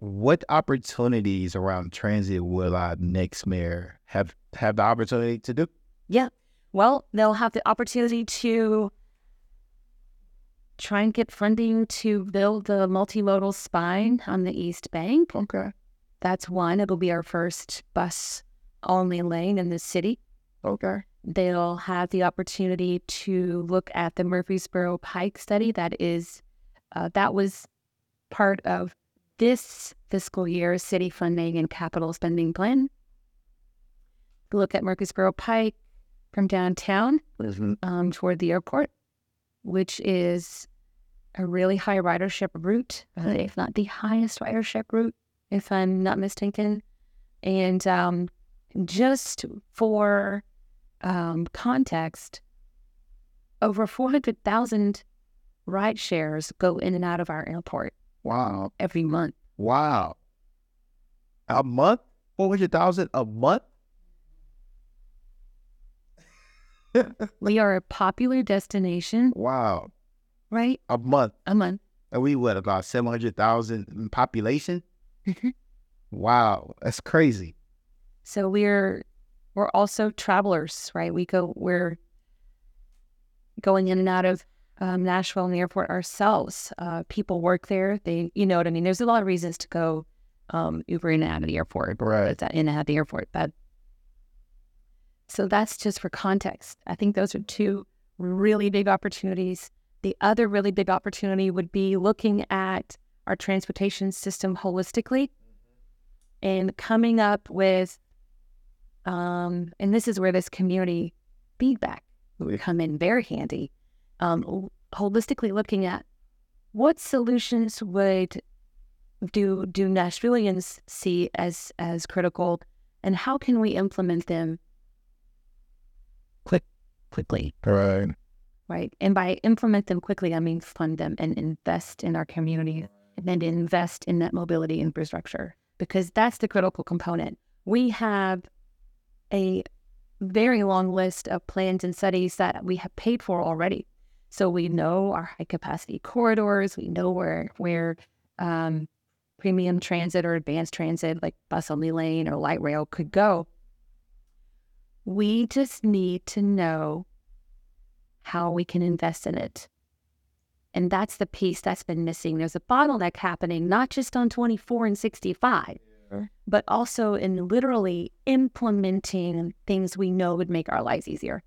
what opportunities around transit will our next mayor have have the opportunity to do? Yeah. Well, they'll have the opportunity to try and get funding to build the multimodal spine on the East Bank. Okay. That's one. It'll be our first bus only lane in the city. Okay. They'll have the opportunity to look at the Murfreesboro Pike study. That is, uh, that was part of this fiscal year city funding and capital spending plan. Look at Murfreesboro Pike from downtown um, toward the airport, which is a really high ridership route, uh, if not the highest ridership route, if I'm not mistaken. And um, just for um, context, over 400,000 ride shares go in and out of our airport Wow. every month. Wow. A month? Four hundred thousand a month? We are a popular destination, wow. right? A month. A month. And we what about seven hundred thousand in population? Mhm. Wow. That's crazy. So we're we're also travelers, right? We go we're going in and out of um, Nashville and the airport ourselves. Uh, people work there. They, you know what I mean. There's a lot of reasons to go um, Uber in and out of the airport, Right. In and out of the airport. But so that's just for context. I think those are two really big opportunities. The other really big opportunity would be looking at our transportation system holistically and coming up with um, and this is where this community feedback would come in very handy. Um, holistically looking at what solutions would do do Nashvillians see as as critical, and how can we implement them quick quickly, Right. right? And by implement them quickly, I mean fund them and invest in our community, and then invest in that mobility infrastructure because that's the critical component. We have a very long list of plans and studies that we have paid for already. So we know our high capacity corridors. We know where where um, premium transit or advanced transit, like bus only lane or light rail, could go. We just need to know how we can invest in it. And that's the piece that's been missing. There's a bottleneck happening, not just on 24 and 65, but also in literally implementing things we know would make our lives easier.